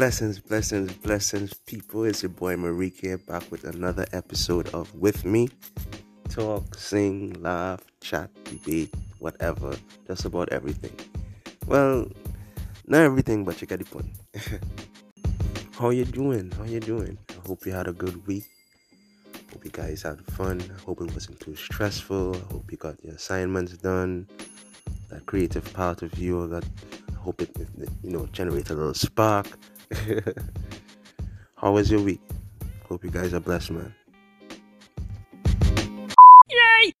Blessings, blessings, blessings, people. It's your boy Merrique here back with another episode of With Me. Talk, sing, laugh, chat, debate, whatever. Just about everything. Well, not everything, but you get the point. How you doing? How you doing? I hope you had a good week. Hope you guys had fun. I hope it wasn't too stressful. I hope you got your assignments done. That creative part of you that I hope it, you know, generated a little spark. How was your week? Hope you guys are blessed, man. Yay!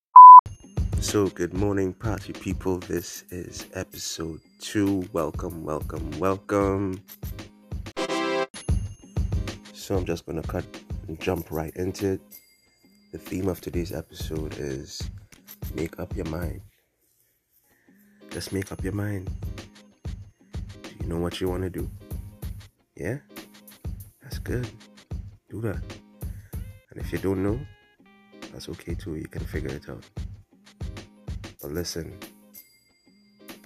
So, good morning, party people. This is episode two. Welcome, welcome, welcome. So, I'm just gonna cut and jump right into it. The theme of today's episode is make up your mind. Just make up your mind. Do you know what you want to do? Yeah? That's good. Do that. And if you don't know, that's okay too. You can figure it out. But listen,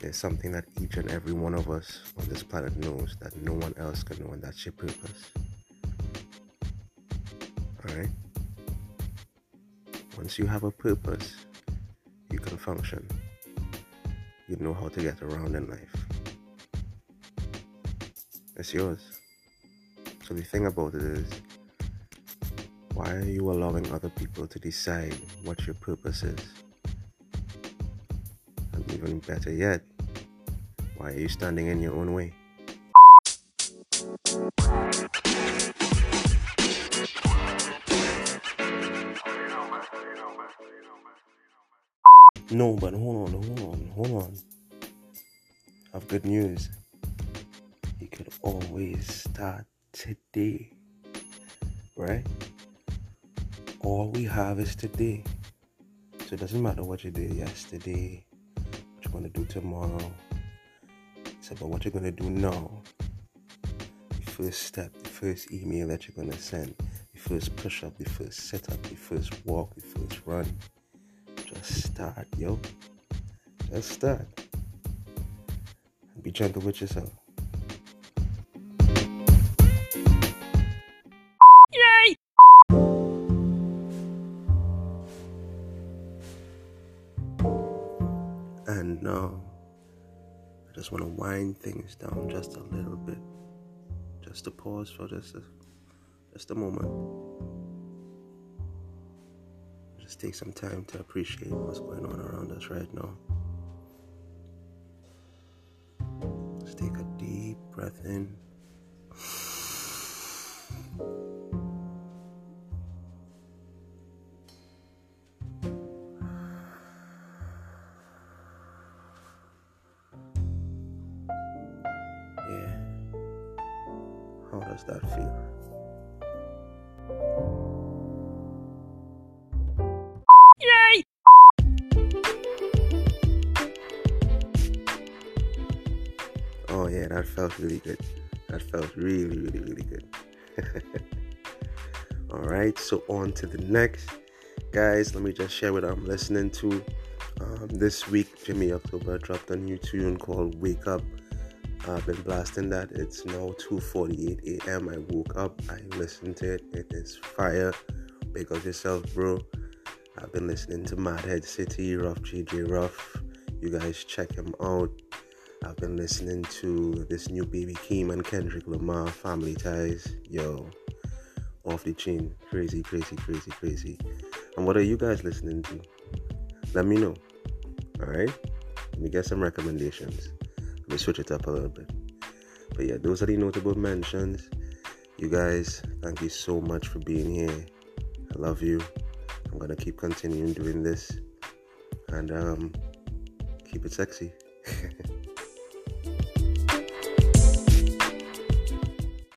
there's something that each and every one of us on this planet knows that no one else can know, and that's your purpose. Alright? Once you have a purpose, you can function. You know how to get around in life. It's yours. So the thing about it is, why are you allowing other people to decide what your purpose is? And even better yet, why are you standing in your own way? No, but hold on, hold on, hold on. I've good news. You could always start today, right? All we have is today. So it doesn't matter what you did yesterday, what you're going to do tomorrow. It's about what you're going to do now. The first step, the first email that you're going to send, the first push up, the first sit up, the first walk, the first run. Just start, yo. Just start. Be gentle with yourself. And now, I just want to wind things down just a little bit. Just to pause for just a, just a moment. Just take some time to appreciate what's going on around us right now. Just take a deep breath in. Yeah. How does that feel? Yay! Oh yeah, that felt really good. That felt really, really, really good. All right, so on to the next, guys. Let me just share what I'm listening to. Um, this week, Jimmy October dropped a new tune called "Wake Up." I've been blasting that. It's now 2:48 a.m. I woke up. I listened to it. It is fire. Big up yourself, bro. I've been listening to Mad Hed City, Rough JJ Rough. You guys check him out. I've been listening to this new Baby Keem and Kendrick Lamar, Family Ties. Yo, off the chain. Crazy, crazy, crazy, crazy. And what are you guys listening to? Let me know. Alright? Let me get some recommendations. Me switch it up a little bit. But yeah, those are the notable mentions. You guys, thank you so much for being here. I love you. I'm gonna keep continuing doing this and um, keep it sexy.